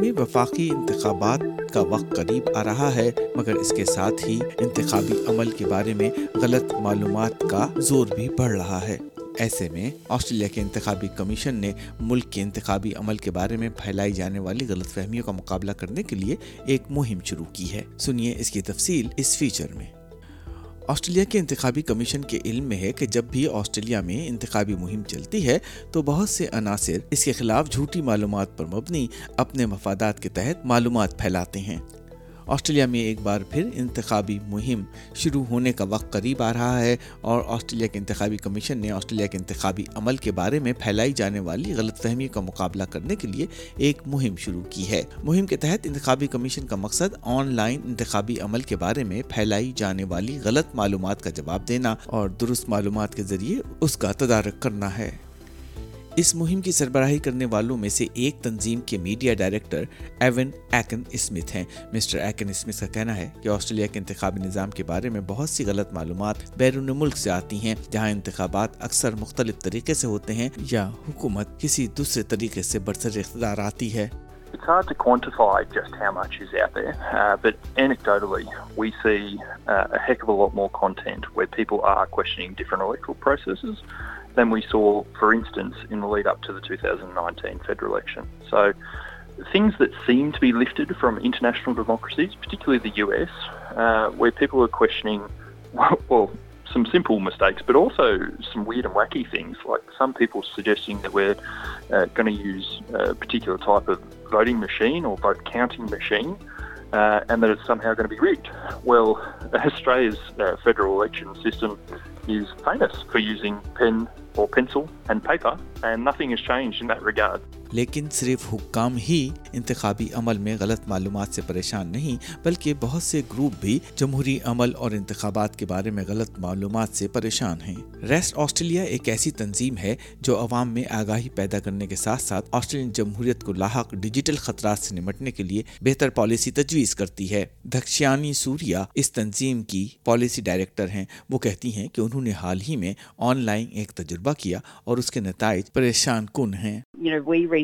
میں وفاقی انتخابات کا وقت قریب آ رہا ہے مگر اس کے ساتھ ہی انتخابی عمل کے بارے میں غلط معلومات کا زور بھی بڑھ رہا ہے ایسے میں آسٹریلیا کے انتخابی کمیشن نے ملک کے انتخابی عمل کے بارے میں پھیلائی جانے والی غلط فہمیوں کا مقابلہ کرنے کے لیے ایک مہم شروع کی ہے سنیے اس کی تفصیل اس فیچر میں آسٹریلیا کے انتخابی کمیشن کے علم میں ہے کہ جب بھی آسٹریلیا میں انتخابی مہم چلتی ہے تو بہت سے عناصر اس کے خلاف جھوٹی معلومات پر مبنی اپنے مفادات کے تحت معلومات پھیلاتے ہیں آسٹریلیا میں ایک بار پھر انتخابی مہم شروع ہونے کا وقت قریب آ رہا ہے اور آسٹریلیا کے انتخابی کمیشن نے آسٹریلیا کے انتخابی عمل کے بارے میں پھیلائی جانے والی غلط فہمی کا مقابلہ کرنے کے لیے ایک مہم شروع کی ہے مہم کے تحت انتخابی کمیشن کا مقصد آن لائن انتخابی عمل کے بارے میں پھیلائی جانے والی غلط معلومات کا جواب دینا اور درست معلومات کے ذریعے اس کا تدارک کرنا ہے اس مہم کی سربراہی کرنے والوں میں سے ایک تنظیم کے media director Evan Aiken Smith ہیں مسٹر ایکن اسمتھ کا کہنا ہے کہ آسٹریلیا کے انتخابی نظام کے بارے میں بہت سی غلط معلومات بیرون ملک سے آتی ہیں جہاں انتخابات اکثر مختلف طریقے سے ہوتے ہیں یا حکومت کسی دوسرے طریقے سے برسر اقتدار آتی ہے It's hard to quantify just how much is out there, uh, but anecdotally, we see uh, a heck of a lot more content where people are questioning different electoral processes. Not federal sir things be left from international democracies particular U S we question samples weights for exam پیٹیکنگ machine federal systems for using pen وہ کنسوت نفی رج لیکن صرف حکام ہی انتخابی عمل میں غلط معلومات سے پریشان نہیں بلکہ بہت سے گروپ بھی جمہوری عمل اور انتخابات کے بارے میں غلط معلومات سے پریشان ہیں ریسٹ آسٹریلیا ایک ایسی تنظیم ہے جو عوام میں آگاہی پیدا کرنے کے ساتھ ساتھ آسٹریلین جمہوریت کو لاحق ڈیجیٹل خطرات سے نمٹنے کے لیے بہتر پالیسی تجویز کرتی ہے دکشیانی سوریا اس تنظیم کی پالیسی ڈائریکٹر ہیں وہ کہتی ہیں کہ انہوں نے حال ہی میں آن لائن ایک تجربہ کیا اور اس کے نتائج پریشان کن ہیں we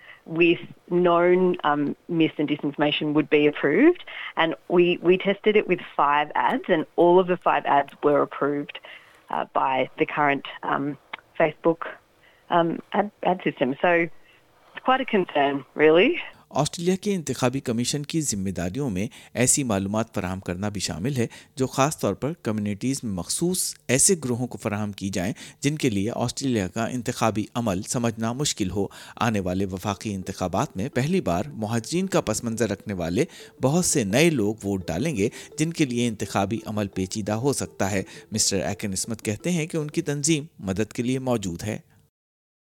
with known um, mis- and disinformation would be approved. And we, we tested it with five ads and all of the five ads were approved uh, by the current um, Facebook um, ad, ad system. So it's quite a concern, really. Australia کے انتخابی commission کی ذمہ داریوں میں ایسی معلومات فراہم کرنا بھی شامل ہے جو خاص طور پر کمیونٹیز میں مخصوص ایسے گروہوں کو فراہم کی جائیں جن کے لیے آسٹریلیا کا انتخابی عمل سمجھنا مشکل ہو آنے والے وفاقی انتخابات میں پہلی بار مہاجرین کا پس منظر رکھنے والے بہت سے نئے لوگ ووٹ ڈالیں گے جن کے لیے انتخابی عمل پیچیدہ ہو سکتا ہے مسٹر ایکن اسمت کہتے ہیں کہ ان کی تنظیم مدد کے لیے موجود ہے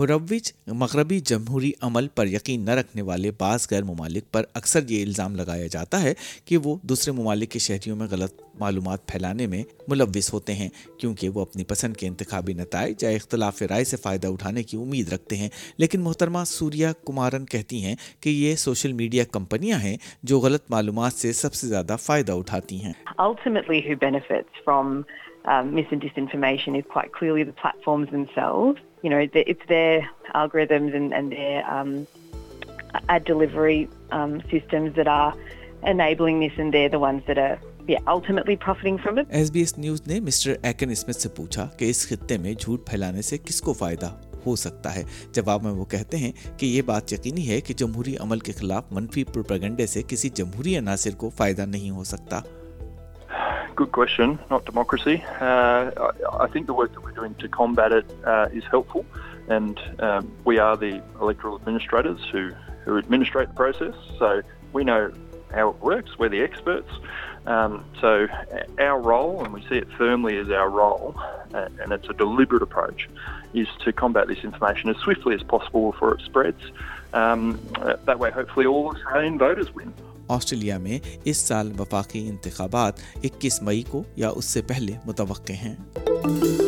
مروج مغربی جمہوری عمل پر یقین نہ رکھنے والے بعض غیر ممالک پر اکثر یہ الزام لگایا جاتا ہے کہ وہ دوسرے ممالک کے شہریوں میں غلط معلومات پھیلانے میں ملوث ہوتے ہیں کیونکہ وہ اپنی پسند کے انتخابی نتائج یا اختلاف رائے سے فائدہ اٹھانے کی امید رکھتے ہیں لیکن محترمہ سوریا کمارن کہتی ہیں کہ یہ سوشل میڈیا کمپنیاں ہیں جو غلط معلومات سے سب سے زیادہ فائدہ اٹھاتی ہیں ایس ایس بی نیوز نے مسٹر ایکن سے پوچھا کہ اس خطے میں جھوٹ پھیلانے سے کس کو فائدہ ہو سکتا ہے جواب میں وہ کہتے ہیں کہ یہ بات یقینی ہے کہ جمہوری عمل کے خلاف منفی پروپیگنڈے سے کسی جمہوری عناصر کو فائدہ نہیں ہو سکتا question not democracy I think one سکھ bit asleep full and we are the electoral sir one arts why the ایسپس روز آر راؤنڈس فرائچ scam bat اسٹ possible for spirits one Australia میں اس سال وفاقی انتخابات اکیس مئی کو یا اس سے پہلے متوقع ہیں